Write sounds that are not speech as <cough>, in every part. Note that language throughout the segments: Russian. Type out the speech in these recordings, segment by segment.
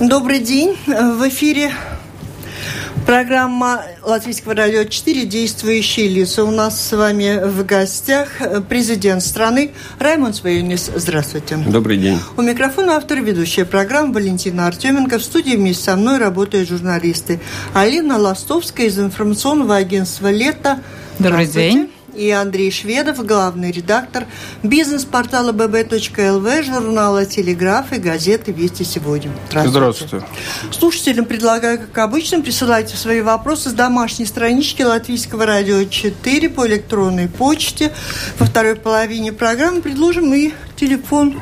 Добрый день. В эфире программа Латвийского радио 4 «Действующие лица». У нас с вами в гостях президент страны Раймонд Свейнис. Здравствуйте. Добрый день. У микрофона автор ведущая программы Валентина Артеменко. В студии вместе со мной работают журналисты Алина Ластовская из информационного агентства «Лето». Добрый день и Андрей Шведов, главный редактор бизнес-портала bb.lv, журнала «Телеграф» и газеты «Вести сегодня». Здравствуйте. Здравствуйте. Слушателям предлагаю, как обычно, присылайте свои вопросы с домашней странички Латвийского радио 4 по электронной почте. Во второй половине программы предложим и телефон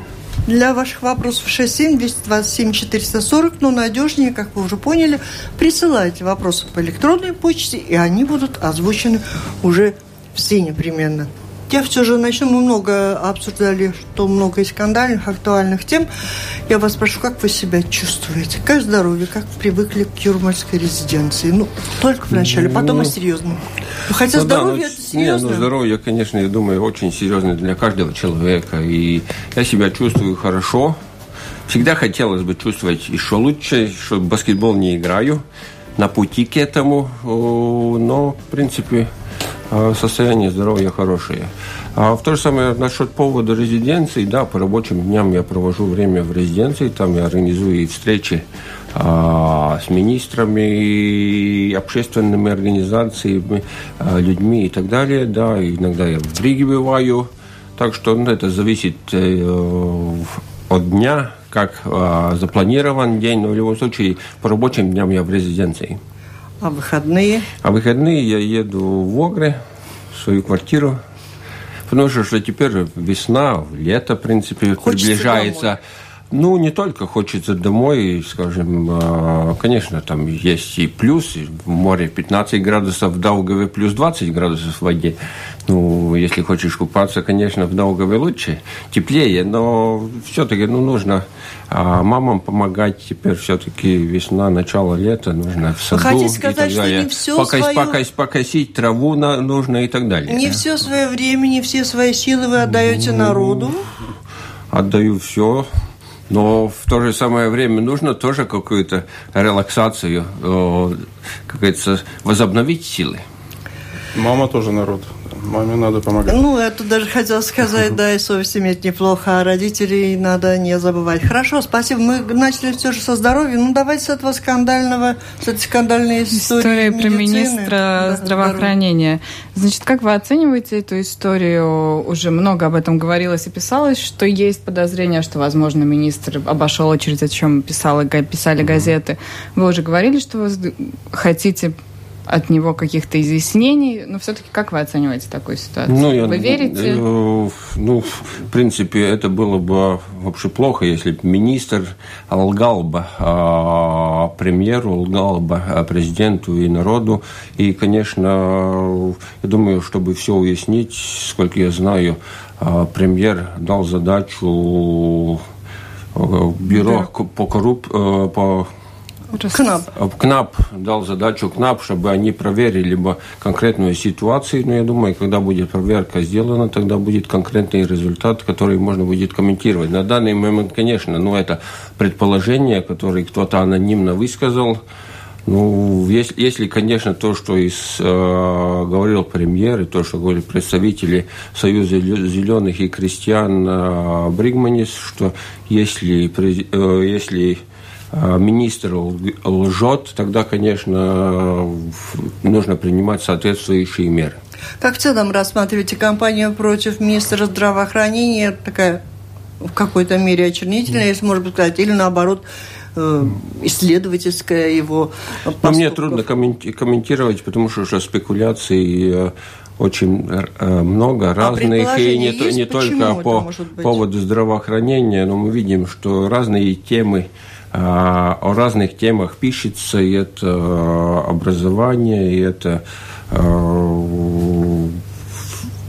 для ваших вопросов 67-227-440, но надежнее, как вы уже поняли, присылайте вопросы по электронной почте, и они будут озвучены уже все непременно. Я все же начну. Мы много обсуждали, что много и скандальных, актуальных тем. Я вас спрошу, как вы себя чувствуете? Как здоровье? Как привыкли к юрмальской резиденции? Ну, только вначале, потом ну, о серьезном. Ну, хотя ну, здоровье да, ну, это серьезно. Нет, ну, здоровье, конечно, я думаю, очень серьезно для каждого человека. И я себя чувствую хорошо. Всегда хотелось бы чувствовать еще лучше, что баскетбол не играю. На пути к этому. Но, в принципе, состояние здоровья хорошее. А в то же самое насчет повода резиденции, да, по рабочим дням я провожу время в резиденции, там я организую и встречи а, с министрами, общественными организациями, а, людьми и так далее, да, иногда я в Риге бываю, так что ну, это зависит э, от дня, как э, запланирован день, но в любом случае по рабочим дням я в резиденции. А выходные? А выходные я еду в Огре, в свою квартиру. Потому что, что теперь весна, лето, в принципе, Хочется приближается. Домой. Ну, не только хочется домой, скажем, а, конечно, там есть и плюс, в море 15 градусов, в Даугаве плюс 20 градусов в воде. Ну, если хочешь купаться, конечно, в Даугаве лучше, теплее, но все-таки ну, нужно а мамам помогать. Теперь все-таки весна, начало лета, нужно в саду Вы хотите сказать, и так далее. Что не все покос, свое... покос, покосить траву на, нужно и так далее. Не все свое время, не все свои силы вы отдаете ну, народу? Отдаю все. Но в то же самое время нужно тоже какую-то релаксацию, как говорится, возобновить силы. Мама тоже народ маме надо помогать. Ну, это даже хотел сказать, <laughs> да, и совесть иметь неплохо, а родителей надо не забывать. Хорошо, спасибо. Мы начали все же со здоровья. Ну, давайте с этого скандального, с этой скандальной истории История про министра да, здравоохранения. Значит, как вы оцениваете эту историю? Уже много об этом говорилось и писалось, что есть подозрение, что, возможно, министр обошел очередь, о чем писали, писали газеты. Вы уже говорили, что вы хотите от него каких-то изъяснений. Но все-таки как вы оцениваете такую ситуацию? Ну, я, вы верите? Э, ну, в принципе, это было бы вообще плохо, если бы министр лгал бы а, премьеру, лгал бы президенту и народу. И, конечно, я думаю, чтобы все уяснить, сколько я знаю, а, премьер дал задачу бюро да. по корруп... Э, по КНАП. КНАП дал задачу КНАП, чтобы они проверили бы конкретную ситуацию. Но я думаю, когда будет проверка сделана, тогда будет конкретный результат, который можно будет комментировать. На данный момент, конечно, ну, это предположение, которое кто-то анонимно высказал. Ну, если, если, конечно, то, что из, э, говорил премьер, и то, что говорили представители Союза зеленых и крестьян э, Бригманис, что если, э, если министр лжет, тогда, конечно, нужно принимать соответствующие меры. Как в целом рассматриваете кампанию против министра здравоохранения? Такая в какой-то мере очернительная, если можно сказать, или наоборот э, исследовательская его поступков. Но мне трудно комментировать, потому что уже спекуляций э, очень э, много а разных, и не, не только по поводу здравоохранения, но мы видим, что разные темы а, о разных темах пишется, и это э, образование, и это э,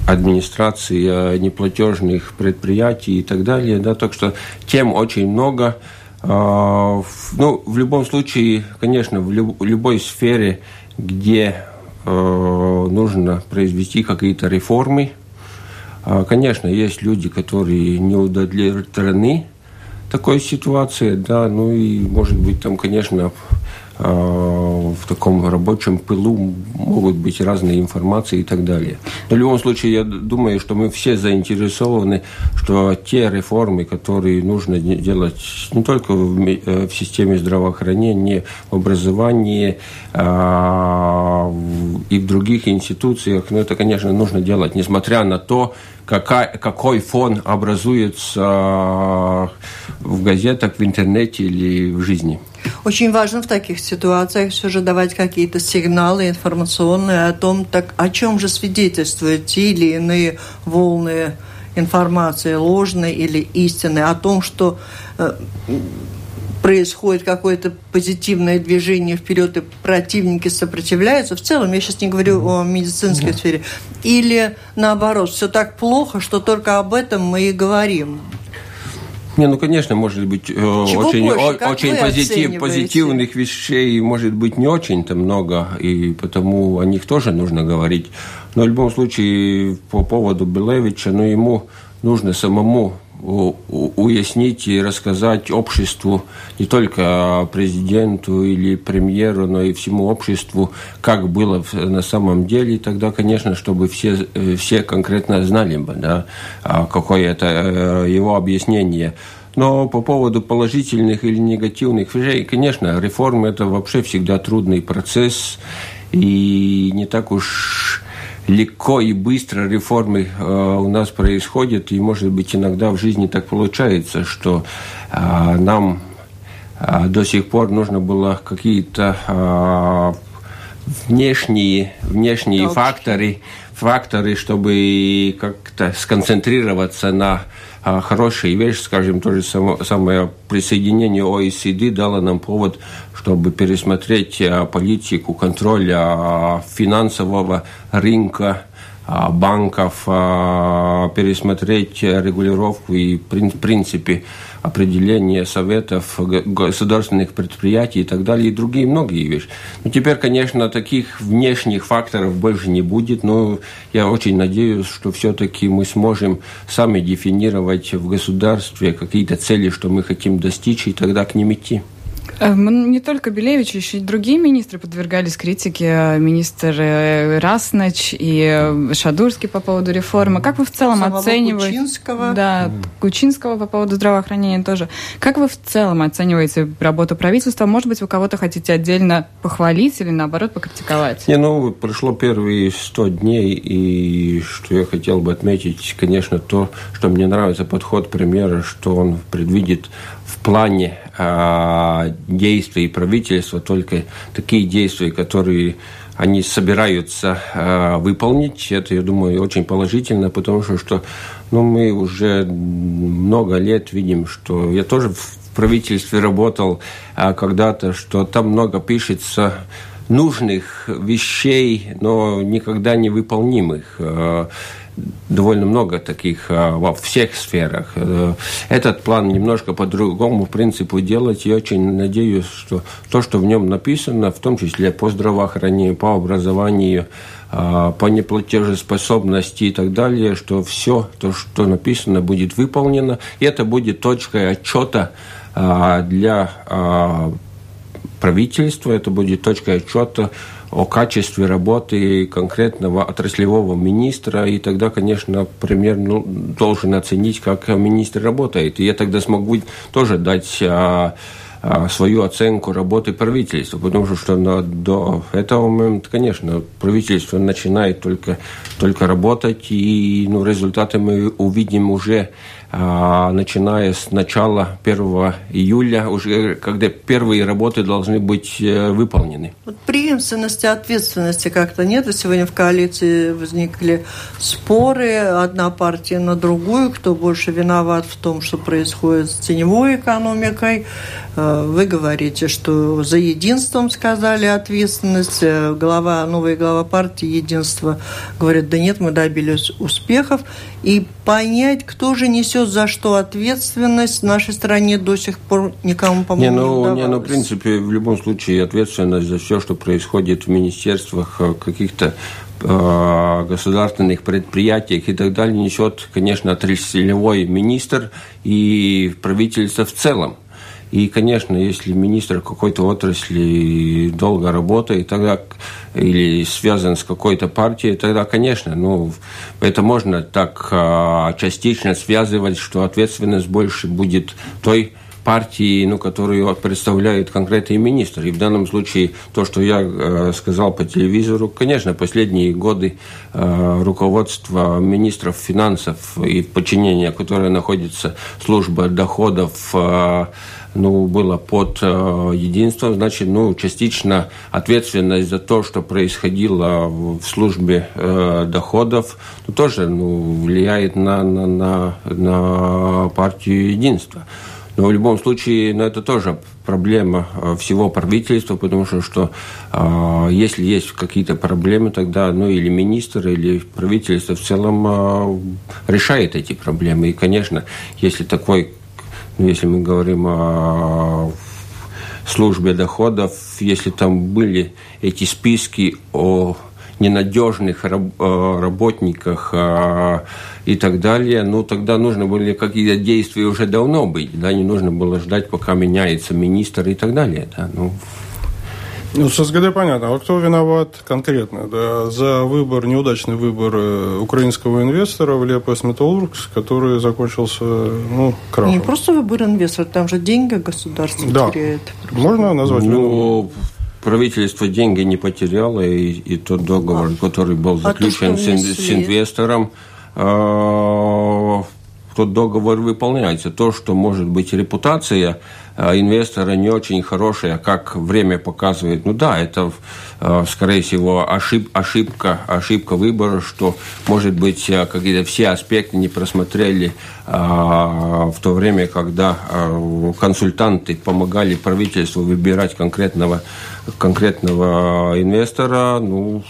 администрация неплатежных предприятий и так далее. Да, так что тем очень много. А, ну, в любом случае, конечно, в любой сфере, где э, нужно произвести какие-то реформы, а, конечно, есть люди, которые не удовлетворены такой ситуации, да, ну и, может быть, там, конечно, а, в таком рабочем пылу могут быть разные информации и так далее. Но в любом случае, я думаю, что мы все заинтересованы, что те реформы, которые нужно делать не только в, э, в системе здравоохранения, в образовании а, и в других институциях, но это, конечно, нужно делать, несмотря на то, какая, какой фон образуется в газетах, в интернете или в жизни. Очень важно в таких ситуациях все же давать какие-то сигналы информационные о том, так, о чем же свидетельствуют те или иные волны информации, ложные или истинные, о том, что э, происходит какое-то позитивное движение вперед, и противники сопротивляются. В целом, я сейчас не говорю о медицинской сфере. Или наоборот, все так плохо, что только об этом мы и говорим. Не, ну, конечно, может быть, э, очень, о, очень позитив, позитивных вещей, может быть, не очень-то много, и потому о них тоже нужно говорить. Но в любом случае, по поводу Белевича, ну, ему нужно самому уяснить и рассказать обществу, не только президенту или премьеру, но и всему обществу, как было на самом деле. Тогда, конечно, чтобы все, э, все конкретно знали бы, да, а какое это э, его объяснение. Но по поводу положительных или негативных вещей, конечно, реформы – это вообще всегда трудный процесс, и не так уж легко и быстро реформы э, у нас происходят, и, может быть, иногда в жизни так получается, что э, нам э, до сих пор нужно было какие-то э, внешние, внешние факторы, факторы, чтобы как-то сконцентрироваться на хорошая вещь, скажем, то же самое присоединение ОИСД дало нам повод, чтобы пересмотреть а, политику контроля а, финансового рынка, банков, пересмотреть регулировку и принципе определение советов государственных предприятий и так далее, и другие многие вещи. Но теперь, конечно, таких внешних факторов больше не будет, но я очень надеюсь, что все-таки мы сможем сами дефинировать в государстве какие-то цели, что мы хотим достичь, и тогда к ним идти. Э, не только Белевич, еще и другие министры подвергались критике. Министр э, Раснач и э, Шадурский по поводу реформы. Как вы в целом Самого оцениваете... Кучинского. Да, Кучинского по поводу здравоохранения тоже. Как вы в целом оцениваете работу правительства? Может быть, вы кого-то хотите отдельно похвалить или, наоборот, покритиковать? Не, ну, прошло первые сто дней, и что я хотел бы отметить, конечно, то, что мне нравится подход премьера, что он предвидит в плане э, действий правительства только такие действия, которые они собираются э, выполнить. Это, я думаю, очень положительно, потому что, что ну, мы уже много лет видим, что я тоже в правительстве работал э, когда-то, что там много пишется нужных вещей, но никогда не выполнимых. Довольно много таких а, во всех сферах. Э, этот план немножко по другому принципу делать, и очень надеюсь, что то, что в нем написано, в том числе по здравоохранению, по образованию, а, по неплатежеспособности и так далее, что все то, что написано, будет выполнено. И это будет точкой отчета а, для правительства, это будет точкой отчета о качестве работы конкретного отраслевого министра, и тогда, конечно, премьер ну, должен оценить, как министр работает. И я тогда смогу тоже дать а, а, свою оценку работы правительства, потому что, на, до этого момента, конечно, правительство начинает только, только работать, и ну, результаты мы увидим уже начиная с начала 1 июля, уже когда первые работы должны быть э, выполнены. Вот преемственности, ответственности как-то нет. Сегодня в коалиции возникли споры, одна партия на другую, кто больше виноват в том, что происходит с теневой экономикой. Э, вы говорите, что за единством сказали ответственность. Э, глава, новая глава партии «Единство» говорит, да нет, мы добились успехов. И понять, кто же несет за что ответственность. В нашей стране до сих пор никому, по-моему, не, ну, не, не, ну, в принципе, в любом случае ответственность за все, что происходит в министерствах, э, каких-то э, государственных предприятиях и так далее, несет, конечно, отраслевой министр и правительство в целом. И, конечно, если министр какой-то отрасли долго работает, тогда или связан с какой-то партией, тогда, конечно, ну, это можно так а, частично связывать, что ответственность больше будет той партии, ну, которую представляет конкретный министр. И в данном случае то, что я э, сказал по телевизору, конечно, последние годы э, руководство министров финансов и подчинения, которое находится служба доходов э, ну, было под э, единством, значит, ну, частично ответственность за то, что происходило в службе э, доходов, ну, тоже ну, влияет на, на, на, на партию единства. Но в любом случае, ну, это тоже проблема э, всего правительства, потому что, что э, если есть какие-то проблемы, тогда ну, или министр, или правительство в целом э, решает эти проблемы. И, конечно, если такой ну, если мы говорим о службе доходов, если там были эти списки о ненадежных э, работниках а, и так далее, ну тогда нужно были какие-то действия уже давно быть, да, не нужно было ждать, пока меняется министр и так далее, да, ну, ну, с СГД понятно. А кто виноват конкретно да, за выбор, неудачный выбор э, украинского инвестора в Лепес Металлургс, который закончился ну, крахом? Не просто выбор инвестора, там же деньги государство да. теряет. Можно назвать? Ну, правительство деньги не потеряло, и, и тот договор, а, который был заключен а то, с, с инвестором, э, тот договор выполняется. То, что может быть репутация инвестора не очень хорошая, как время показывает. Ну да, это, э, скорее всего, ошиб, ошибка, ошибка выбора, что, может быть, э, какие-то все аспекты не просмотрели в то время, когда консультанты помогали правительству выбирать конкретного, конкретного инвестора. Ну,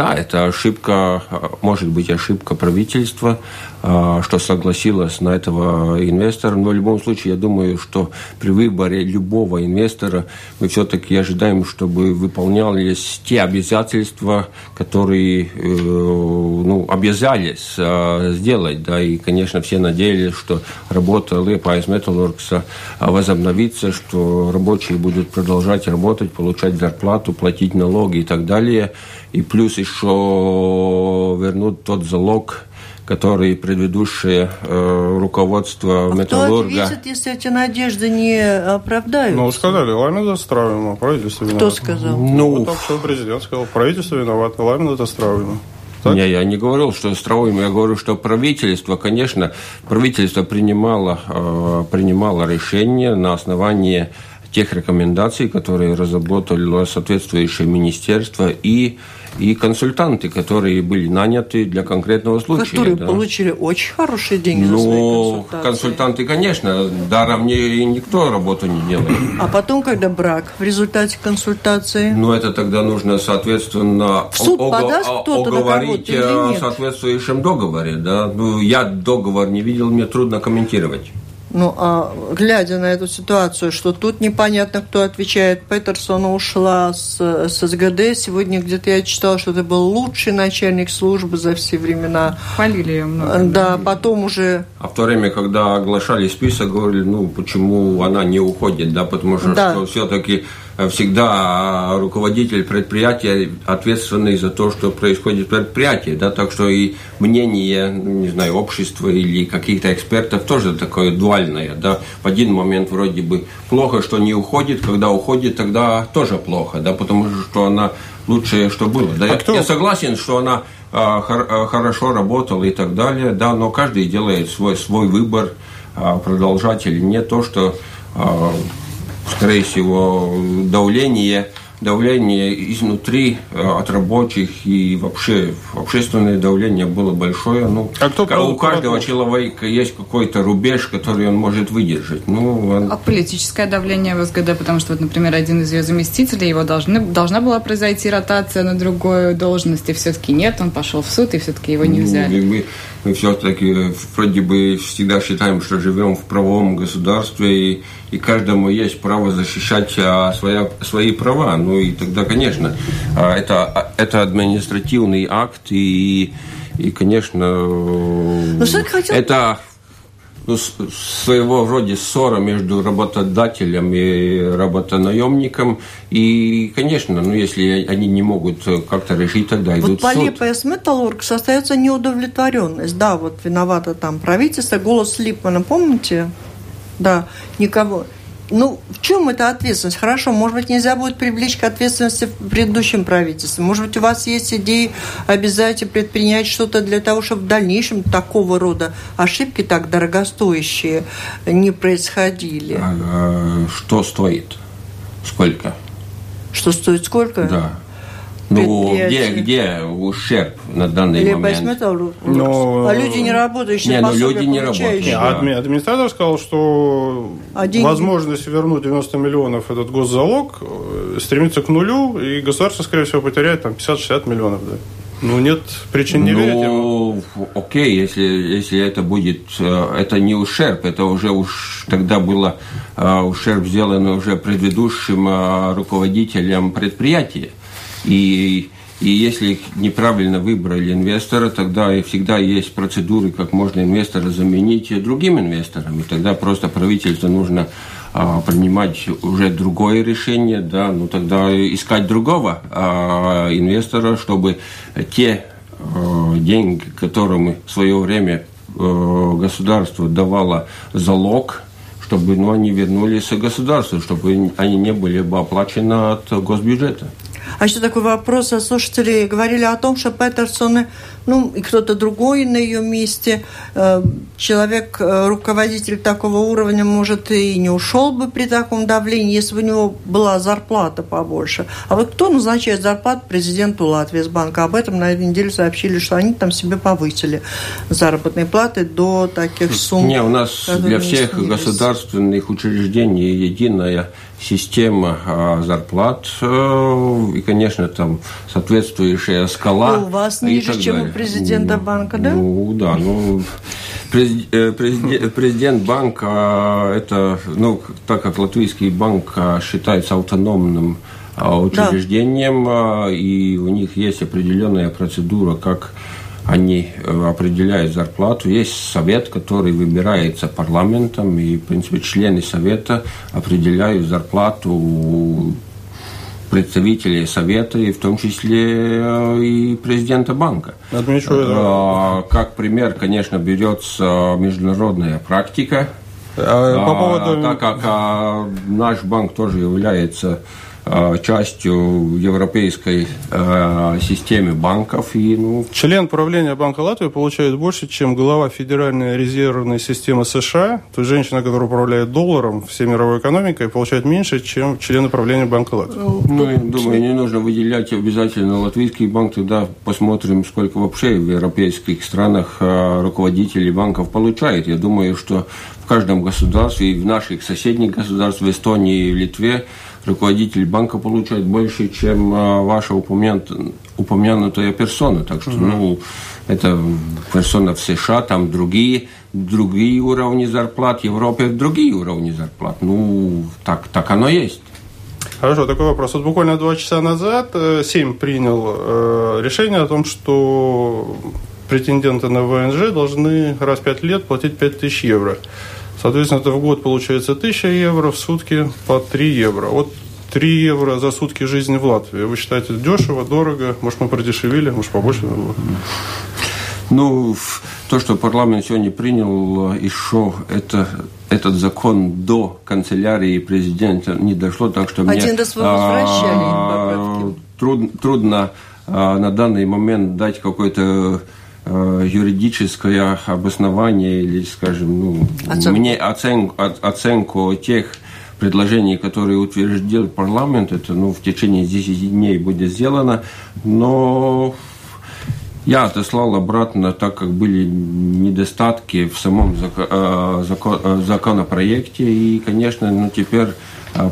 да, это ошибка, может быть, ошибка правительства, а, что согласилось на этого инвестора. Но в любом случае, я думаю, что при выборе любого инвестора мы все-таки ожидаем, чтобы выполнялись те обязательства, которые э, ну, обязались а, сделать. Да, и, конечно, все надеялись, что работа Лиепаяс Металургса возобновится, что рабочие будут продолжать работать, получать зарплату, платить налоги и так далее. И плюс еще вернут тот залог, который предыдущее э, руководство а металлурга... Кто ответит, если эти надежды не оправдаются? Ну, сказали, Ламин Островина, правительство виновато. Кто сказал? Ну, вот так что президент сказал, правительство виновато, Ламин Островина. Так? Не, я не говорил, что Островым, я говорю, что правительство, конечно, правительство принимало, э, принимало решение на основании тех рекомендаций, которые разработали соответствующее министерство и и консультанты, которые были наняты для конкретного случая. Которые да. получили очень хорошие деньги ну, за свои консультации. консультанты, конечно, даром не, никто работу не делает. А потом, когда брак в результате консультации? Ну, это тогда нужно, соответственно, в суд ого- подаст кто-то оговорить о соответствующем договоре. Да? Ну, я договор не видел, мне трудно комментировать. Ну, а глядя на эту ситуацию, что тут непонятно, кто отвечает. Петерсона ушла с, с СГД. Сегодня где-то я читала, что это был лучший начальник службы за все времена. Хвалили ее много. Да, потом уже... А в то время, когда оглашали список, говорили, ну, почему она не уходит, да, потому что, да. что все-таки всегда руководитель предприятия ответственный за то, что происходит в предприятии, да, так что и мнение, ну, не знаю, общества или каких-то экспертов тоже такое дуальное, да, в один момент вроде бы плохо, что не уходит, когда уходит, тогда тоже плохо, да, потому что она лучшее, что было. Да, а я, кто? я согласен, что она а, хор, а, хорошо работала и так далее, да, но каждый делает свой, свой выбор, а, продолжать или нет, то, что а, скорее всего, давление, давление изнутри э, от рабочих и вообще общественное давление было большое. Ну, а кто у каждого человека есть какой-то рубеж, который он может выдержать. Ну, он... А политическое давление в СГД, потому что, вот, например, один из ее заместителей, его должны, должна была произойти ротация на другую должность, и все-таки нет, он пошел в суд, и все-таки его не ну, взяли. Ну, мы все-таки вроде бы всегда считаем, что живем в правовом государстве, и, и каждому есть право защищать а, своя, свои права. Ну и тогда, конечно, а, это, это административный акт, и, и конечно, ну, это ну, своего рода ссора между работодателем и работонаемником. И, конечно, ну, если они не могут как-то решить, тогда вот идут по в суд. по ЛПС «Металлург» остается неудовлетворенность. Да, вот виновата там правительство. Голос Липмана, помните? Да, никого. Ну, в чем эта ответственность? Хорошо, может быть, нельзя будет привлечь к ответственности в предыдущем правительстве. Может быть, у вас есть идеи обязать предпринять что-то для того, чтобы в дальнейшем такого рода ошибки, так дорогостоящие, не происходили. А, а, что стоит? Сколько? Что стоит сколько? Да. Ну, где, где ущерб на данный Либо момент? Металл, но... А люди не работающие, не, ну, люди не работают. Да. Администратор сказал, что а деньги... возможность вернуть 90 миллионов этот госзалог э, стремится к нулю, и государство, скорее всего, потеряет там 50-60 миллионов. Да. Ну, нет причин не ну, верить ему. окей, если, если это будет, э, это не ущерб, это уже уж тогда было э, ущерб сделан уже предыдущим руководителем предприятия. И, и если неправильно выбрали инвестора, тогда и всегда есть процедуры, как можно инвестора заменить другим инвестором. И тогда просто правительству нужно а, принимать уже другое решение, да, ну тогда искать другого а, инвестора, чтобы те а, деньги, которым в свое время а, государство давало залог, чтобы ну, они вернулись государству, чтобы они не были бы оплачены от госбюджета. А еще такой вопрос. А слушатели говорили о том, что Петерсон, ну, и кто-то другой на ее месте, э, человек, э, руководитель такого уровня, может, и не ушел бы при таком давлении, если бы у него была зарплата побольше. А вот кто назначает зарплату президенту Латвии с банка? Об этом на этой неделе сообщили, что они там себе повысили заработные платы до таких сумм. Не, у нас для всех государственных учреждений единая система а, зарплат э, и, конечно, там соответствующая скала. Ну, у вас ниже, чем у президента банка, да? Ну, да, ну, президент, президент банка, это, ну, так как латвийский банк считается автономным учреждением, да. и у них есть определенная процедура, как они э, определяют зарплату. Есть совет, который выбирается парламентом, и, в принципе, члены совета определяют зарплату представителей совета, и в том числе э, и президента банка. Отмечу, да. Как пример, конечно, берется международная практика. А, по поводу... Так как наш банк тоже является Э, частью европейской э, системы банков. И, ну... Член правления Банка Латвии получает больше, чем глава Федеральной резервной системы США, то есть женщина, которая управляет долларом, всей мировой экономикой, получает меньше, чем член правления Банка Латвии. Ну, я думаю, не нужно выделять обязательно латвийский банк, тогда посмотрим, сколько вообще в европейских странах э, руководителей банков получает. Я думаю, что в каждом государстве, и в наших соседних государствах, в Эстонии и в Литве, руководитель банка получает больше, чем а, ваша упомянутая персона. Так что, ну, это персона в США, там другие, другие уровни зарплат, в Европе другие уровни зарплат. Ну, так, так оно есть. Хорошо, такой вопрос. Вот буквально два часа назад э, Сейм принял э, решение о том, что претенденты на ВНЖ должны раз в пять лет платить 5000 евро. Соответственно, это в год получается 1000 евро, в сутки по 3 евро. Вот 3 евро за сутки жизни в Латвии. Вы считаете дешево, дорого? Может, мы продешевили, может, побольше? Ну, то, что парламент сегодня принял, еще это, этот закон до канцелярии президента не дошло, так что Один мне... раз вы возвращали а, труд, Трудно а, на данный момент дать какой-то Э, юридическое обоснование или, скажем, ну, оценку. мне оценку, оценку тех предложений, которые утвердил парламент, это ну, в течение 10 дней будет сделано, но я отослал обратно, так как были недостатки в самом зако- э, э, законопроекте, и, конечно, ну, теперь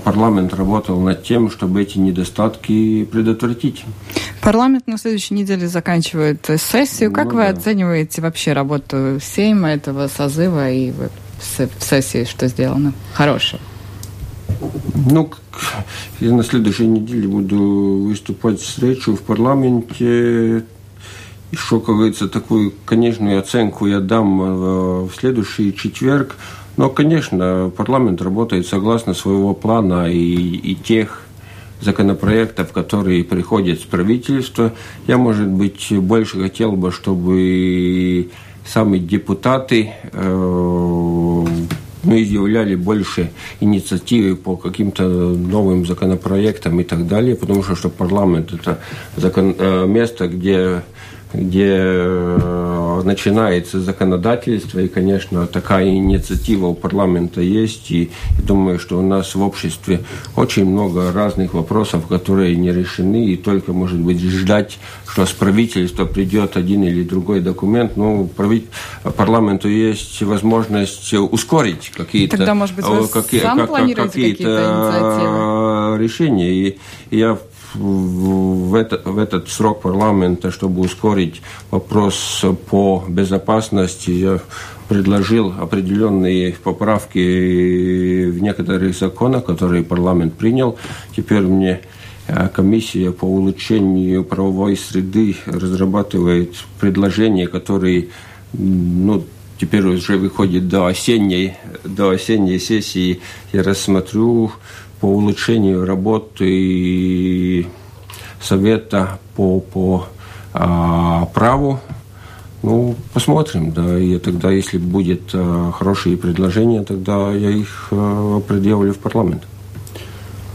парламент работал над тем, чтобы эти недостатки предотвратить. Парламент на следующей неделе заканчивает сессию. Как ну, вы да. оцениваете вообще работу Сейма этого созыва и в сессии, что сделано хорошего? Ну, я на следующей неделе буду выступать с речью в парламенте. Еще, как говорится, такую конечную оценку я дам э, в следующий четверг. Но, конечно, парламент работает согласно своего плана и, и тех законопроектов, которые приходят с правительства. Я, может быть, больше хотел бы, чтобы сами депутаты э, ну, изъявляли больше инициативы по каким-то новым законопроектам и так далее, потому что, что парламент – это закон, э, место, где где э, начинается законодательство, и, конечно, такая инициатива у парламента есть, и думаю, что у нас в обществе очень много разных вопросов, которые не решены, и только, может быть, ждать, что с правительства придет один или другой документ, ну, прави... парламенту есть возможность ускорить какие-то Тогда, может быть, вы какие, сам как, какие-то решения, и я в, это, в этот срок парламента, чтобы ускорить вопрос по безопасности, я предложил определенные поправки в некоторых законах, которые парламент принял. Теперь мне э, комиссия по улучшению правовой среды разрабатывает предложения, которые ну, теперь уже выходит до осенней, до осенней сессии. Я рассмотрю по улучшению работы совета по, по а, праву. Ну, посмотрим, да, и тогда, если будет а, хорошие предложения, тогда я их а, предъявлю в парламент.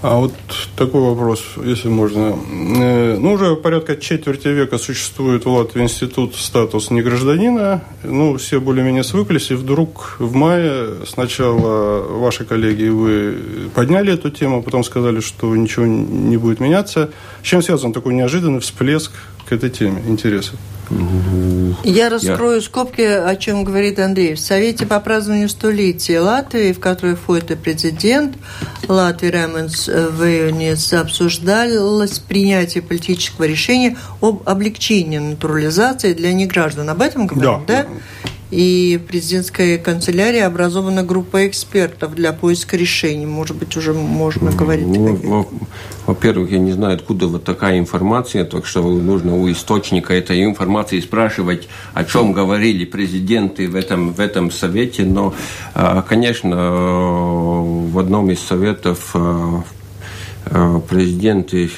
А вот такой вопрос, если можно. Э, ну, уже порядка четверти века существует в Латвии институт статус негражданина. Ну, все более-менее свыклись, и вдруг в мае сначала ваши коллеги вы подняли эту тему, потом сказали, что ничего не будет меняться. С чем связан такой неожиданный всплеск к этой теме интереса? Я раскрою Я... скобки, о чем говорит Андрей. В Совете по празднованию столетия Латвии, в который входит и президент Латвии Ремонс Вейонис, обсуждалось принятие политического решения об облегчении натурализации для неграждан. Об этом говорят, да? да? И в президентской канцелярии образована группа экспертов для поиска решений. Может быть, уже можно говорить. Во-первых, я не знаю, откуда вот такая информация, так что нужно у источника этой информации спрашивать, о чем говорили президенты в этом, в этом совете. Но, а, конечно, в одном из советов а, а, президенты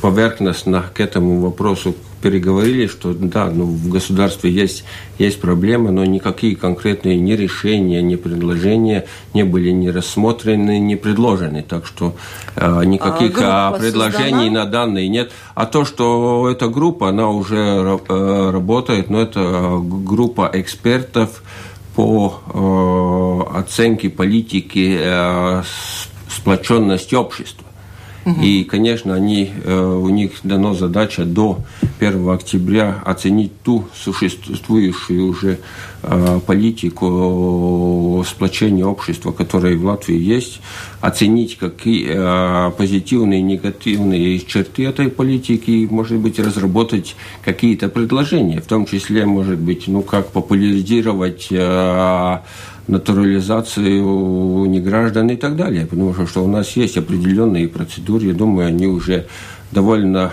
поверхностно к этому вопросу переговорили, что да, ну, в государстве есть, есть проблемы, но никакие конкретные ни решения, ни предложения не были ни рассмотрены, ни предложены. Так что э, никаких а предложений создана? на данные нет. А то, что эта группа, она уже э, работает, но это группа экспертов по э, оценке политики э, сплоченности общества. И, конечно, они, э, у них дано задача до 1 октября оценить ту существующую уже э, политику сплочения общества, которая в Латвии есть, оценить, какие э, позитивные и негативные черты этой политики, может быть, разработать какие-то предложения, в том числе, может быть, ну, как популяризировать натурализацию неграждан и так далее. Потому что, что у нас есть определенные процедуры, я думаю, они уже довольно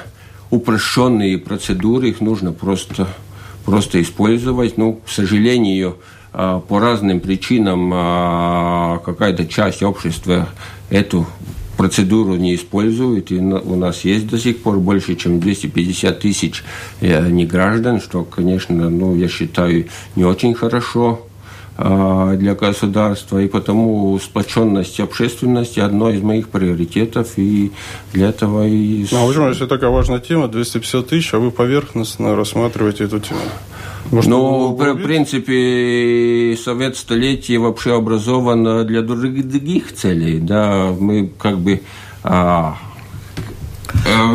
упрощенные процедуры, их нужно просто, просто использовать. Но, к сожалению, а, по разным причинам а, какая-то часть общества эту процедуру не использует, и у нас есть до сих пор больше, чем 250 тысяч э, неграждан, что, конечно, ну, я считаю, не очень хорошо. А, для государства, и потому сплоченность общественности одно из моих приоритетов, и для этого и... Ну, а почему, если такая важная тема, 250 тысяч, а вы поверхностно рассматриваете эту тему? Может, ну, в принципе, Совет столетия вообще образован для других целей, да, мы как бы а, Э,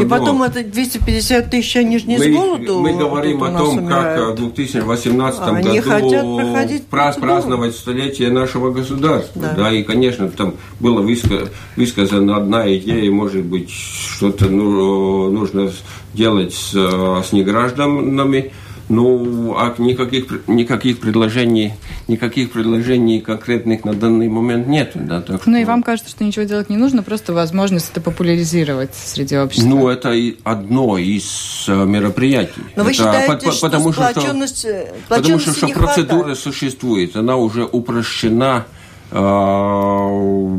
и потом это 250 тысяч, они же не мы, с голоду Мы говорим о том, как в 2018 а году хотят праздновать столетие нашего государства. Да. да, и, конечно, там было высказана одна идея, может быть, что-то ну, нужно делать с, с негражданами, ну, а никаких, никаких предложений, никаких предложений конкретных на данный момент нет. Да, так что... Ну и вам кажется, что ничего делать не нужно, просто возможность это популяризировать среди общества? Ну, это одно из э, мероприятий. Но это, вы считаете, по, что потому, сплоченность, что, потому что, что процедура хватает. существует, она уже упрощена э,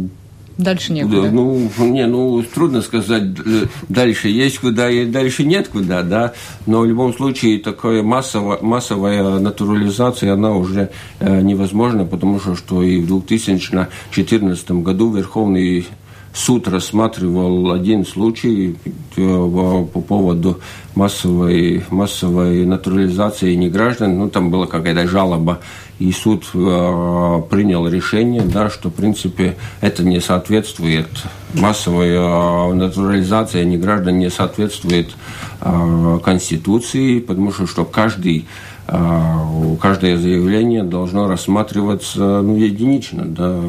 Дальше некуда. Ну, не, ну, трудно сказать, э, дальше есть куда и дальше нет куда, да. Но в любом случае такая массовая, массовая натурализация, она уже э, невозможна, потому что, что и в 2014 году Верховный суд рассматривал один случай э, по поводу массовой, массовой натурализации неграждан. Ну, там была какая-то жалоба, и суд э, принял решение, да, что, в принципе, это не соответствует массовой э, натурализации неграждан не соответствует Конституции, потому что, что каждый а, каждое заявление должно рассматриваться ну, единично. Да,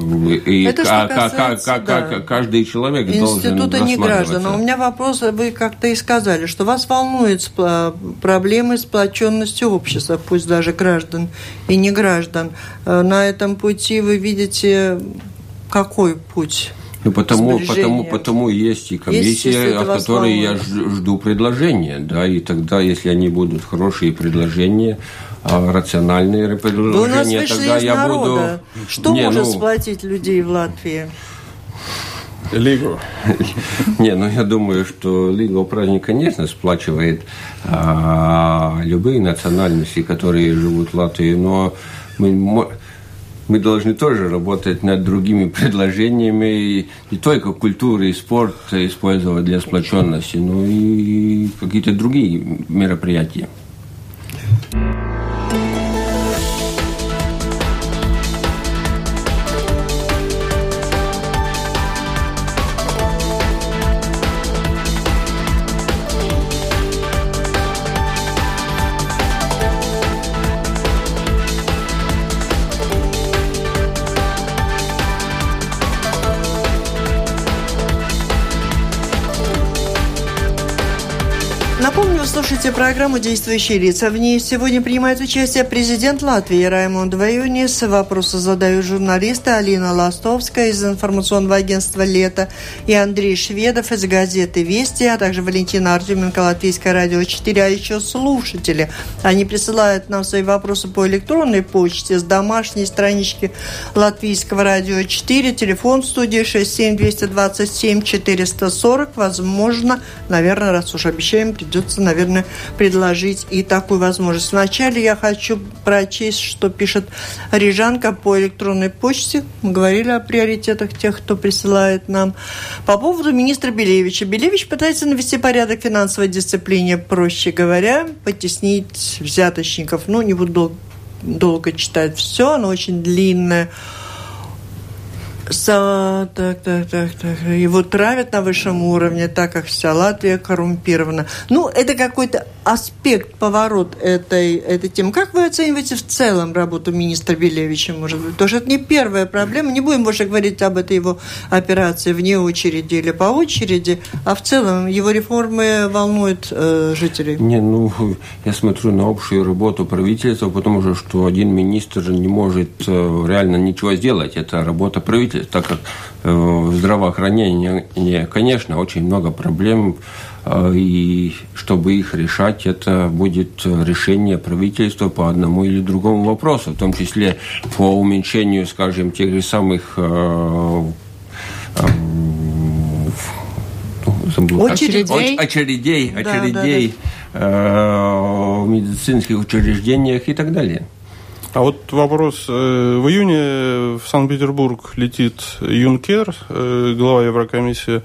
и Это что касается, да. каждый человек Института должен не граждан. У меня вопрос, вы как-то и сказали, что вас волнуют проблемы сплоченности общества, пусть даже граждан и не граждан. Э, на этом пути вы видите какой путь? Ну, потому, потому, потому есть и комиссия, есть, от которой я жду предложения, да, и тогда, если они будут хорошие предложения, а, рациональные предложения, Вы тогда я народа. буду... Что Не, может ну... сплотить людей в Латвии? Лигу. <laughs> Не, ну я думаю, что Лига праздник, конечно, сплачивает а, любые национальности, которые живут в Латвии, но мы мы должны тоже работать над другими предложениями, и не только культуры и спорт использовать для сплоченности, но и какие-то другие мероприятия. Слушаете программу «Действующие лица». В ней сегодня принимает участие президент Латвии Раймонд Ваюнис. Вопросы задают журналисты Алина Ластовская из информационного агентства «Лето» и Андрей Шведов из газеты «Вести», а также Валентина Артеменко, Латвийское радио 4, а еще слушатели. Они присылают нам свои вопросы по электронной почте с домашней странички Латвийского радио 4, телефон в студии 67 227 440. Возможно, наверное, раз уж обещаем, придется, наверное, предложить и такую возможность. Вначале я хочу прочесть, что пишет Рижанка по электронной почте. Мы говорили о приоритетах тех, кто присылает нам. По поводу министра Белевича. Белевич пытается навести порядок финансовой дисциплине, проще говоря, потеснить взяточников. Ну, не буду дол- долго читать все, оно очень длинное. Так, так, так, так. Его травят на высшем уровне, так как вся Латвия коррумпирована. Ну, это какой-то аспект, поворот этой, этой темы. Как вы оцениваете в целом работу министра Белевича, может быть? Потому что это не первая проблема. Не будем больше говорить об этой его операции вне очереди или по очереди, а в целом его реформы волнуют э, жителей. Не, ну, я смотрю на общую работу правительства, потому что, что один министр не может э, реально ничего сделать. Это работа правительства так как э, в здравоохранении, конечно, очень много проблем, э, и чтобы их решать, это будет решение правительства по одному или другому вопросу, в том числе по уменьшению, скажем, тех же самых э, очередей, очередей, да, очередей да, да. в медицинских учреждениях и так далее. А вот вопрос. Э, в июне в Санкт-Петербург летит Юнкер, э, глава Еврокомиссии.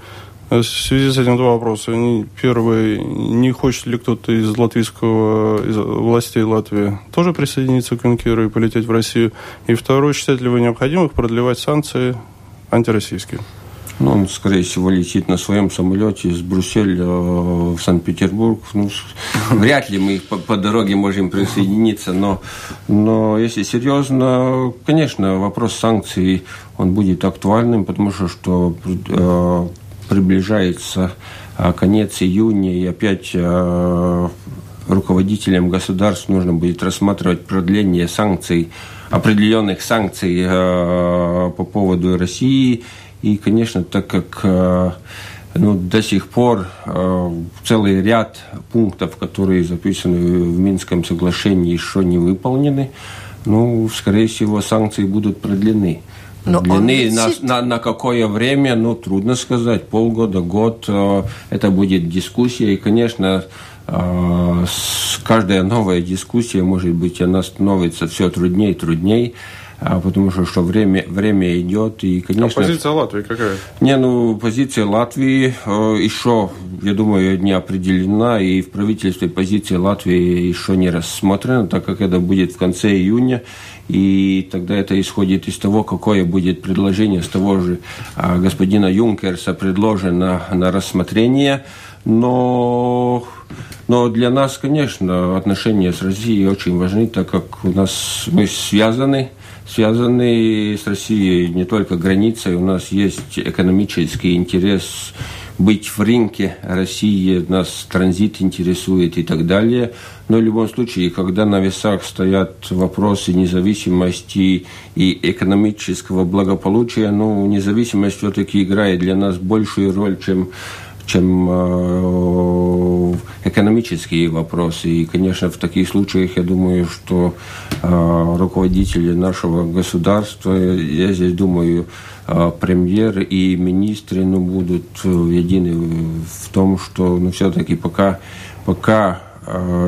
Э, в связи с этим два вопроса. Первый, не хочет ли кто-то из латвийского, из властей Латвии тоже присоединиться к Юнкеру и полететь в Россию? И второй, считаете ли вы необходимым продлевать санкции антироссийские? Ну, он, скорее всего, летит на своем самолете из Брюсселя в Санкт-Петербург. Ну, вряд ли мы по, по дороге можем присоединиться, но, но если серьезно, конечно, вопрос санкций, он будет актуальным, потому что, что э, приближается э, конец июня, и опять э, руководителям государств нужно будет рассматривать продление санкций, определенных санкций э, по поводу России – и, конечно, так как э, ну, до сих пор э, целый ряд пунктов, которые записаны в Минском соглашении, еще не выполнены, ну, скорее всего, санкции будут продлены. Продлены на, на, на какое время, ну, трудно сказать, полгода, год, э, это будет дискуссия, и, конечно, каждая новая дискуссия, может быть, она становится все труднее и труднее, потому что, что время, время идет, и, конечно... А позиция Латвии какая? Не, ну, позиция Латвии э, еще, я думаю, не определена, и в правительстве позиция Латвии еще не рассмотрена, так как это будет в конце июня, и тогда это исходит из того, какое будет предложение с того же э, господина Юнкерса предложено на рассмотрение, но но для нас, конечно, отношения с Россией очень важны, так как у нас мы связаны связаны с Россией не только границей, у нас есть экономический интерес быть в рынке России, нас транзит интересует и так далее. Но в любом случае, когда на весах стоят вопросы независимости и экономического благополучия, ну, независимость все-таки играет для нас большую роль, чем чем э, экономические вопросы. И, конечно, в таких случаях я думаю, что э, руководители нашего государства, я здесь думаю, э, премьер и министры ну, будут едины в том, что ну, все-таки пока, пока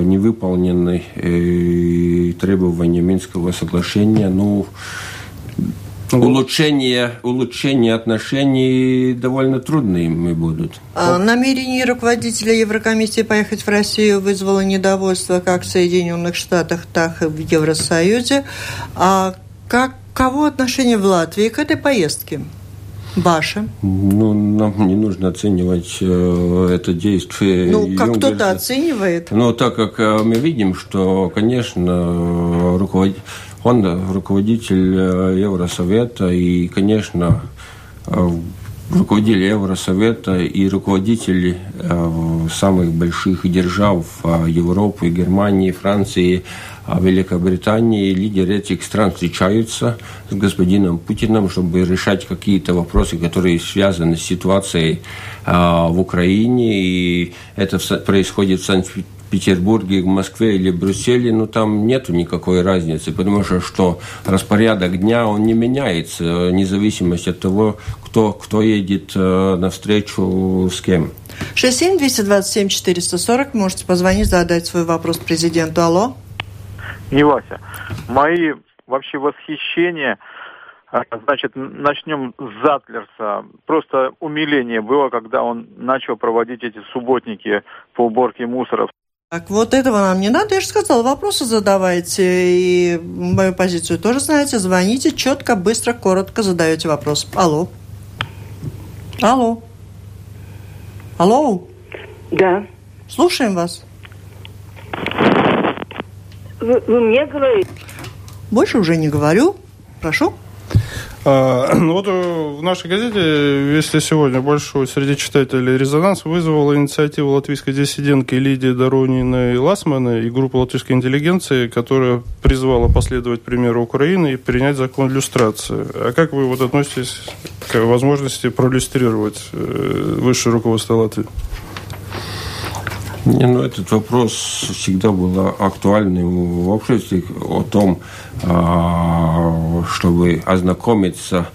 не выполнены требования Минского соглашения, ну, улучшение, улучшение отношений довольно трудными будут. А, намерение руководителя Еврокомиссии поехать в Россию вызвало недовольство как в Соединенных Штатах, так и в Евросоюзе. А как, кого отношение в Латвии к этой поездке? Ваше? Ну, нам не нужно оценивать э, это действие. Ну, как кто-то оценивает. Но так как э, мы видим, что, конечно, руководитель он руководитель э, Евросовета и, конечно, э, руководители Евросовета и руководители э, самых больших держав Европы, Германии, Франции, Великобритании, лидеры этих стран встречаются с господином Путиным, чтобы решать какие-то вопросы, которые связаны с ситуацией в Украине. И это происходит в Санкт-Петербурге Петербурге, в Москве или Брюсселе, ну там нету никакой разницы, потому что, что распорядок дня, он не меняется, вне зависимости от того, кто, кто едет э, навстречу с кем. 67-227-440, можете позвонить, задать свой вопрос президенту. Алло. Не Вася. Мои вообще восхищения э, Значит, начнем с Затлерса. Просто умиление было, когда он начал проводить эти субботники по уборке мусора так, вот этого нам не надо. Я же сказала, вопросы задавайте. И мою позицию тоже знаете. Звоните четко, быстро, коротко задаете вопрос. Алло. Алло. Алло. Да. Слушаем вас. Вы, вы мне говорите? Больше уже не говорю. Прошу. А, <clears throat> ну вот э, в нашей газете если сегодня» большой среди читателей резонанс вызвала инициатива латвийской диссидентки Лидии Доронины Ласмана и группы латвийской интеллигенции, которая призвала последовать примеру Украины и принять закон иллюстрации. А как вы вот относитесь к возможности проиллюстрировать э, высшее руководство Латвии? Не, ну, этот вопрос всегда был актуальным в обществе о том, а, чтобы ознакомиться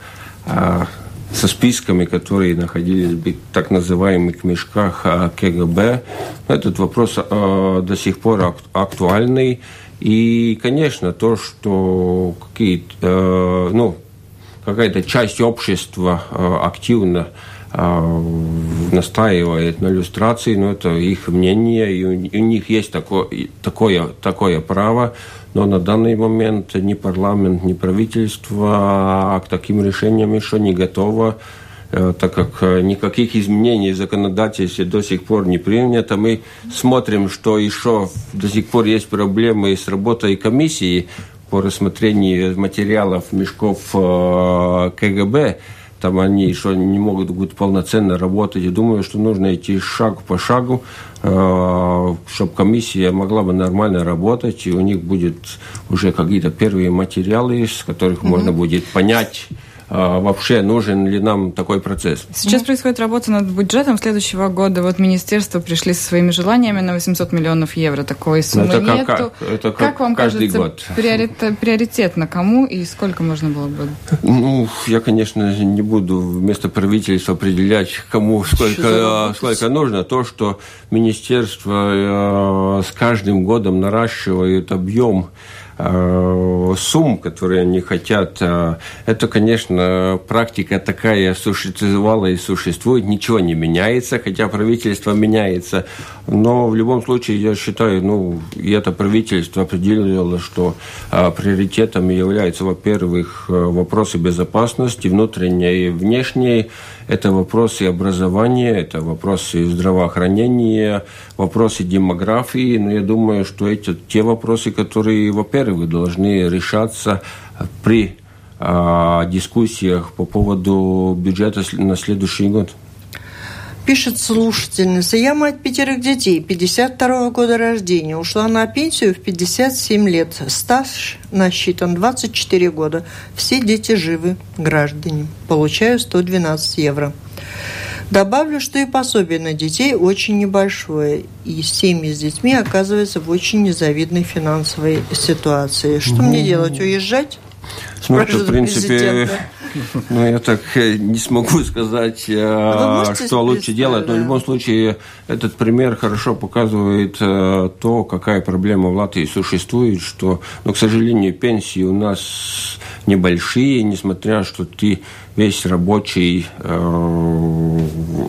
а, со списками, которые находились в так называемых мешках а, КГБ. Этот вопрос до сих пор актуальный. И, конечно, то, что какие-то, ну, какая-то часть общества активно а, настаивает на иллюстрации, но это их мнение, и у, них есть такое, такое, такое право, но на данный момент ни парламент, ни правительство к таким решениям еще не готово. э, так как никаких изменений в законодательстве до сих пор не принято, мы смотрим, что еще до сих пор есть проблемы с работой комиссии по рассмотрению материалов мешков КГБ, там они еще не могут быть полноценно работать. И думаю, что нужно идти шаг по шагу, э, чтобы комиссия могла бы нормально работать, и у них будет уже какие-то первые материалы, с которых mm-hmm. можно будет понять, вообще нужен ли нам такой процесс. Сейчас происходит работа над бюджетом следующего года. Вот министерство пришли со своими желаниями на 800 миллионов евро. Такой суммы это как, нету. Как, это как, как вам каждый кажется, год. Приоритет, приоритетно кому и сколько можно было бы? Ну, я, конечно, не буду вместо правительства определять, кому сколько, сколько нужно. То, что министерство э, с каждым годом наращивает объем сумм, которые они хотят. Э, это, конечно, практика такая существовала и существует, ничего не меняется, хотя правительство меняется. Но в любом случае, я считаю, ну, и это правительство определило, что э, приоритетом являются, во-первых, вопросы безопасности, внутренней и внешней, это вопросы образования, это вопросы здравоохранения, вопросы демографии. Но я думаю, что эти те вопросы, которые, во-первых, должны решаться при а, дискуссиях по поводу бюджета на следующий год. Пишет слушательница. Я мать пятерых детей, 52 года рождения. Ушла на пенсию в 57 лет. Стаж насчитан 24 года. Все дети живы, граждане. Получаю 112 евро. Добавлю, что и пособие на детей очень небольшое, и семьи с детьми оказываются в очень незавидной финансовой ситуации. Что ну, мне делать? Уезжать? Ну, в принципе, ну, я так э, не смогу <laughs> сказать, э, что лучше делать, но в любом случае этот пример хорошо показывает э, то, какая проблема в Латвии существует, что, ну, к сожалению, пенсии у нас небольшие, несмотря что ты весь рабочий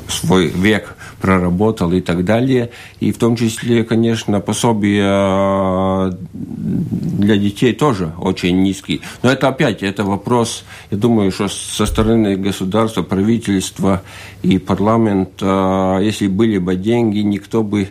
свой век проработал и так далее. И в том числе, конечно, пособия для детей тоже очень низкие. Но это опять, это вопрос, я думаю, что со стороны государства, правительства и парламента, если были бы деньги, никто бы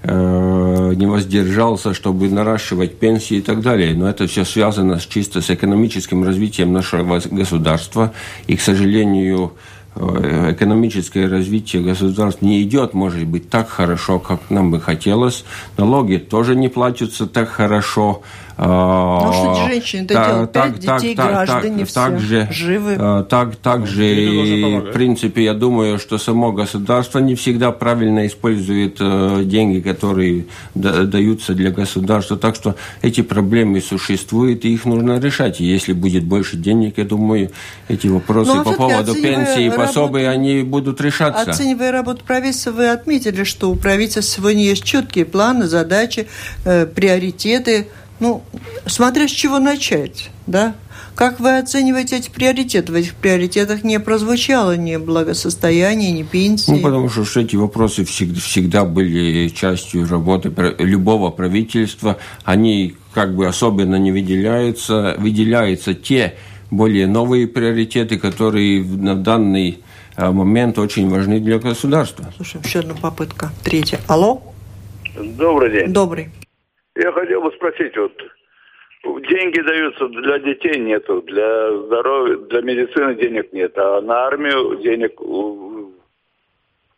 Э, не воздержался, чтобы наращивать пенсии и так далее. Но это все связано чисто с экономическим развитием нашего государства. И, к сожалению, э, экономическое развитие государств не идет, может быть, так хорошо, как нам бы хотелось. Налоги тоже не платятся так хорошо. Ну, что женщины это делают, пять детей, так, граждане так, все также, живы. Э, так, также, и, в принципе, я думаю, что само государство не всегда правильно использует э, деньги, которые даются для государства. Так что эти проблемы существуют, и их нужно решать. И если будет больше денег, я думаю, эти вопросы ну, а по поводу пенсии и пособий, работу, они будут решаться. Оценивая работу правительства, вы отметили, что у правительства сегодня есть четкие планы, задачи, э, приоритеты – ну, смотря с чего начать, да? Как вы оцениваете эти приоритеты? В этих приоритетах не прозвучало ни благосостояние, ни пенсии. Ну, потому что эти вопросы всегда, всегда были частью работы любого правительства. Они как бы особенно не выделяются. Выделяются те более новые приоритеты, которые на данный а, момент очень важны для государства. Слушай, еще одна попытка. Третья. Алло? Добрый день. Добрый. Я хотел бы спросить, вот деньги даются для детей нету, для здоровья, для медицины денег нет, а на армию денег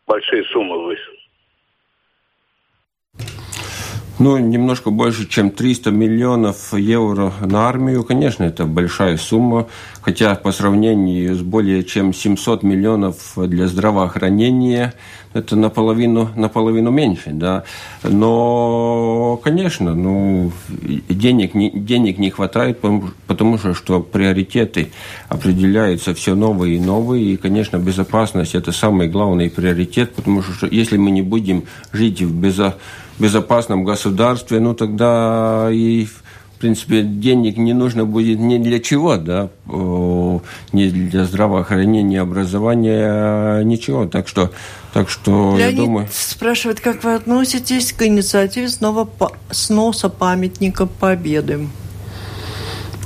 большие суммы вышли. Ну, немножко больше, чем 300 миллионов евро на армию. Конечно, это большая сумма, хотя по сравнению с более чем 700 миллионов для здравоохранения – это наполовину, наполовину меньше, да. Но, конечно, ну, денег не, денег не хватает, потому что, что приоритеты определяются все новые и новые, и, конечно, безопасность – это самый главный приоритет, потому что если мы не будем жить в безо, безопасном государстве, ну, тогда и принципе, денег не нужно будет ни для чего, да, ни для здравоохранения, образования, ничего. Так что, так что Леонид я думаю... спрашивает, как вы относитесь к инициативе снова сноса памятника Победы?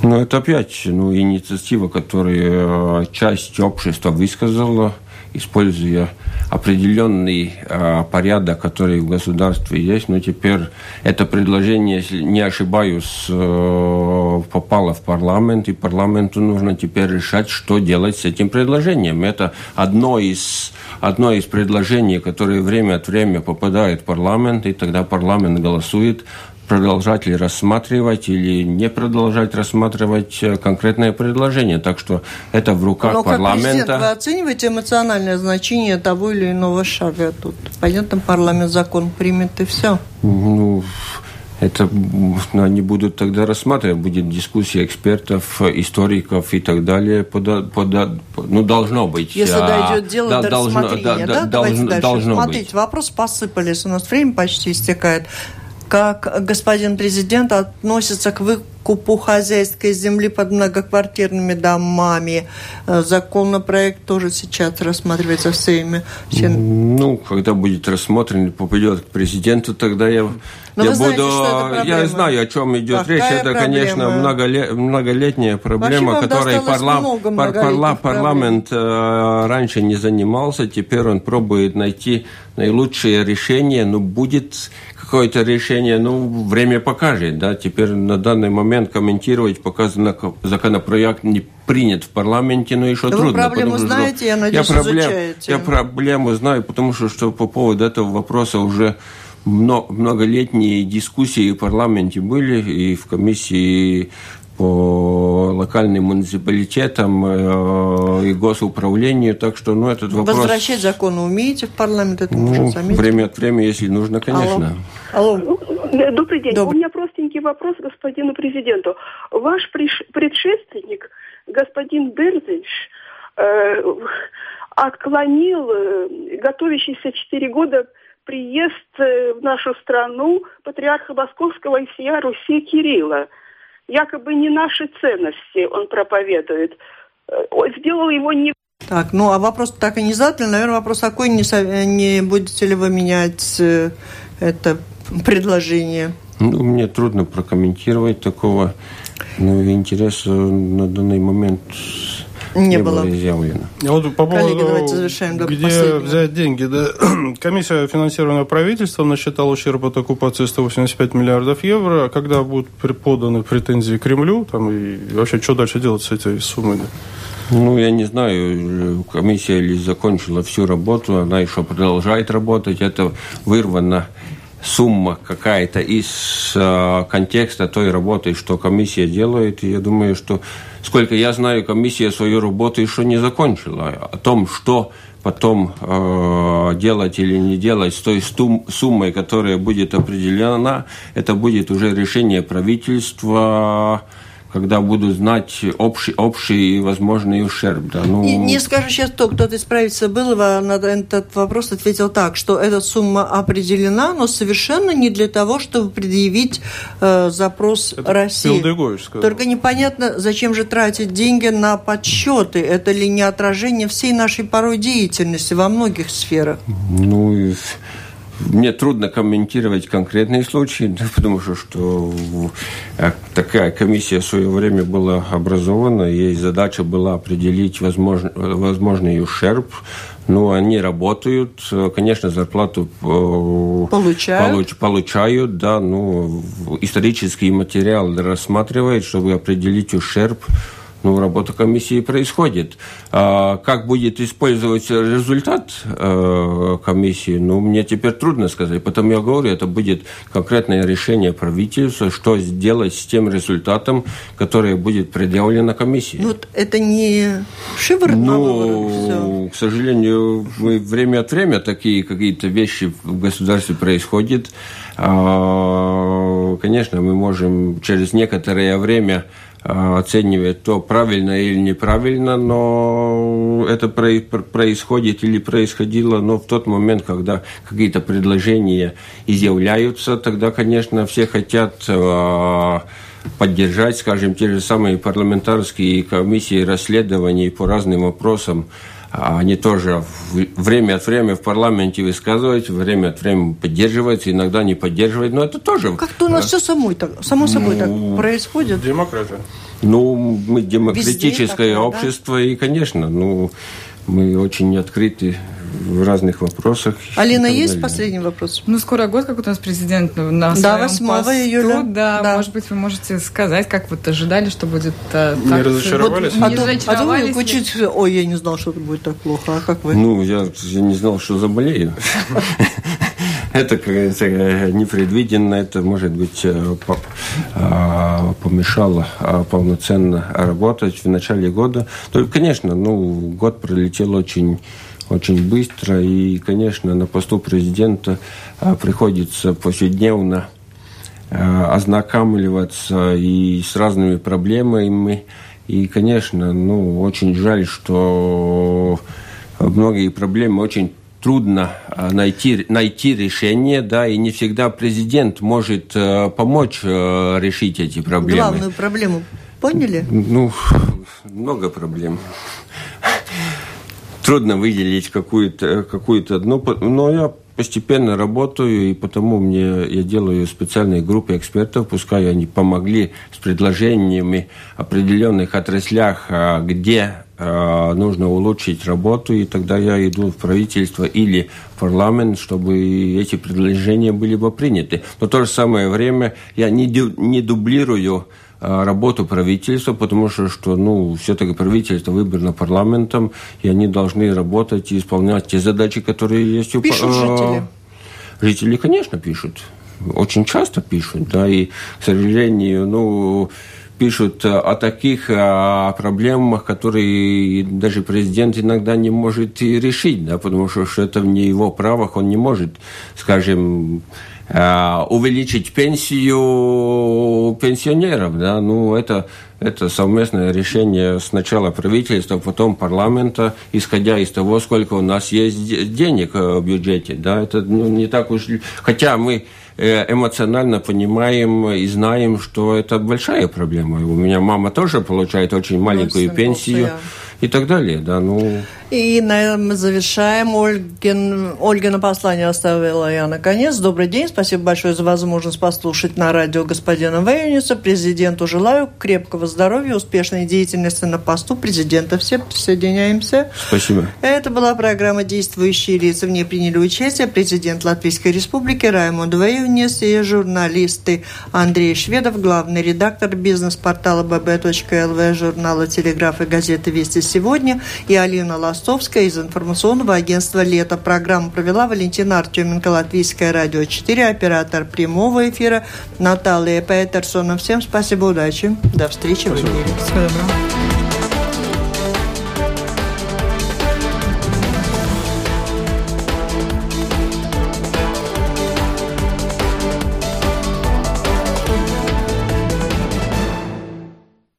Ну, это опять ну, инициатива, которую э, часть общества высказала – используя определенный э, порядок, который в государстве есть. Но теперь это предложение, если не ошибаюсь, э, попало в парламент, и парламенту нужно теперь решать, что делать с этим предложением. Это одно из, одно из предложений, которое время от времени попадает в парламент, и тогда парламент голосует продолжать ли рассматривать или не продолжать рассматривать э, конкретное предложение. Так что это в руках Но парламента. Как вы оцениваете эмоциональное значение того или иного шага тут? Понятно, парламент закон примет и все. Ну, это ну, они будут тогда рассматривать, будет дискуссия экспертов, историков и так далее. Пода, пода, ну, должно быть. Если а, дойдет дело да, до должно, рассмотрения, да? да? Давайте должно, дальше. Должно Смотрите, быть. вопросы посыпались, у нас время почти истекает как господин президент относится к выкупу хозяйской земли под многоквартирными домами. Э, законопроект тоже сейчас рассматривается всеми. Ну, когда будет рассмотрен, попадет к президенту, тогда я, Но я буду... Знаете, я знаю, о чем идет Какая речь. Это, проблема? конечно, многолет, многолетняя проблема, которой парла... пар... парла... парламент э, раньше не занимался. Теперь он пробует найти наилучшее решение, но будет какое-то решение, ну, время покажет, да, теперь на данный момент комментировать, пока законопроект не принят в парламенте, но еще да трудно. Вы проблему потому, знаете, что, я надеюсь, я проблем, изучаете. Я проблему знаю, потому что, что по поводу этого вопроса уже многолетние дискуссии в парламенте были, и в комиссии по локальным муниципалитетам э, и госуправлению, так что, ну, этот вопрос... Возвращать закон умеете в парламент, это ну, можно заметить? Время от времени, если нужно, конечно. Алло. Алло. Добрый день. Добрый. У меня простенький вопрос господину президенту. Ваш предшественник, господин Берзич, э, отклонил э, готовящийся четыре года приезд э, в нашу страну патриарха Московского и всея Руси Кирилла – якобы не наши ценности он проповедует. Э, сделал его не так, ну а вопрос так и не задан. Наверное, вопрос такой, не, не будете ли вы менять э, это предложение? Ну, мне трудно прокомментировать такого. Ну, интереса на данный момент не, не было. было изъявлено. Вот по поводу, Коллеги, давайте завершаем где последнего. взять деньги. Да? <clears throat> Комиссия финансирования правительством насчитала ущерб от оккупации 185 миллиардов евро. А когда будут поданы претензии Кремлю, там, и вообще, что дальше делать с этой суммой? Да? Ну, я не знаю, комиссия ли закончила всю работу, она еще продолжает работать. Это вырвано сумма какая-то из э, контекста той работы, что комиссия делает. И я думаю, что, сколько я знаю, комиссия свою работу еще не закончила. О том, что потом э, делать или не делать с той суммой, которая будет определена, это будет уже решение правительства когда буду знать общий, общий возможный ущерб. Да, ну... не, не скажу сейчас то, кто-то из правительства был, на этот вопрос ответил так, что эта сумма определена, но совершенно не для того, чтобы предъявить э, запрос Это России. Только непонятно, зачем же тратить деньги на подсчеты. Это ли не отражение всей нашей порой деятельности во многих сферах? Ну, мне трудно комментировать конкретные случаи, да, потому что, что э, такая комиссия в свое время была образована, ей задача была определить возможно, возможный ущерб. Ну, они работают, конечно, зарплату э, получают, получ, получают да, ну, исторический материал рассматривает, чтобы определить ущерб ну, работа комиссии происходит. А как будет использоваться результат э, комиссии, ну, мне теперь трудно сказать. Потому я говорю, это будет конкретное решение правительства, что сделать с тем результатом, которое будет предъявлено комиссии. Ну, вот это не шиворот Ну, к сожалению, мы время от времени такие какие-то вещи в государстве происходят. А, конечно, мы можем через некоторое время оценивать то правильно или неправильно, но это происходит или происходило, но в тот момент, когда какие-то предложения изъявляются, тогда, конечно, все хотят а, поддержать, скажем, те же самые парламентарские комиссии расследований по разным вопросам, они тоже время от времени в парламенте высказывают, время от времени поддерживают, иногда не поддерживают, но это тоже... Как-то у нас все самой так, само собой ну, так происходит. Демократия. Ну, мы демократическое общество, да? и, конечно, ну, мы очень открыты в разных вопросах. Алина, есть далее. последний вопрос? Ну, скоро год, как у нас президент на Да, 8 посту, июля. Да, да, может быть, вы можете сказать, как вот ожидали, что будет так. Не разочаровались? Вот, а, не разочаровались? А учить, ой, я не знал, что это будет так плохо. А как вы? Ну, я, я не знал, что заболею. <laughs> Это, как говорится, непредвиденно, это, может быть, э, а, помешало а, полноценно работать в начале года. Только, конечно, ну, год пролетел очень очень быстро. И, конечно, на посту президента а, приходится повседневно ознакомливаться и с разными проблемами. И, конечно, ну, очень жаль, что многие проблемы очень трудно э, найти, найти решение, да, и не всегда президент может помочь решить эти проблемы. Главную проблему поняли? Ну, много проблем. Трудно выделить какую-то какую одну, но я постепенно работаю, и потому мне я делаю специальные группы экспертов, пускай они помогли с предложениями определенных отраслях, а, где а, нужно улучшить работу, и тогда я иду в правительство или в парламент, чтобы эти предложения были бы приняты. Но в то же самое время я не, не дублирую работу правительства, потому что, что ну, все-таки правительство выбрано парламентом, и они должны работать и исполнять те задачи, которые есть у... Пишут жители? Жители, конечно, пишут. Очень часто пишут, да, и, к сожалению, ну, пишут о таких о проблемах, которые даже президент иногда не может и решить, да, потому что, что это не его правах, он не может, скажем, Э, увеличить пенсию пенсионеров. Да? Ну, это, это совместное решение сначала правительства, потом парламента, исходя из того, сколько у нас есть денег в бюджете. Да? Это ну, не так уж... Хотя мы э, эмоционально понимаем и знаем, что это большая проблема. У меня мама тоже получает очень маленькую пенсию и так далее. Да? Ну... И, наверное, мы завершаем. Ольгин, Ольгина послание оставила я наконец. Добрый день. Спасибо большое за возможность послушать на радио господина Вейниса. Президенту желаю крепкого здоровья, успешной деятельности на посту президента. Все присоединяемся. Спасибо. Это была программа «Действующие лица». В ней приняли участие президент Латвийской Республики Раймонд Вейнис и журналисты Андрей Шведов, главный редактор бизнес-портала bb.lv, журнала «Телеграф» и газеты «Вести сегодня» и Алина Лас Ростовская из информационного агентства «Лето». Программу провела Валентина Артеменко, Латвийское радио 4, оператор прямого эфира Наталья Петерсона. Всем спасибо, удачи. До встречи спасибо. в эфире. Всего доброго.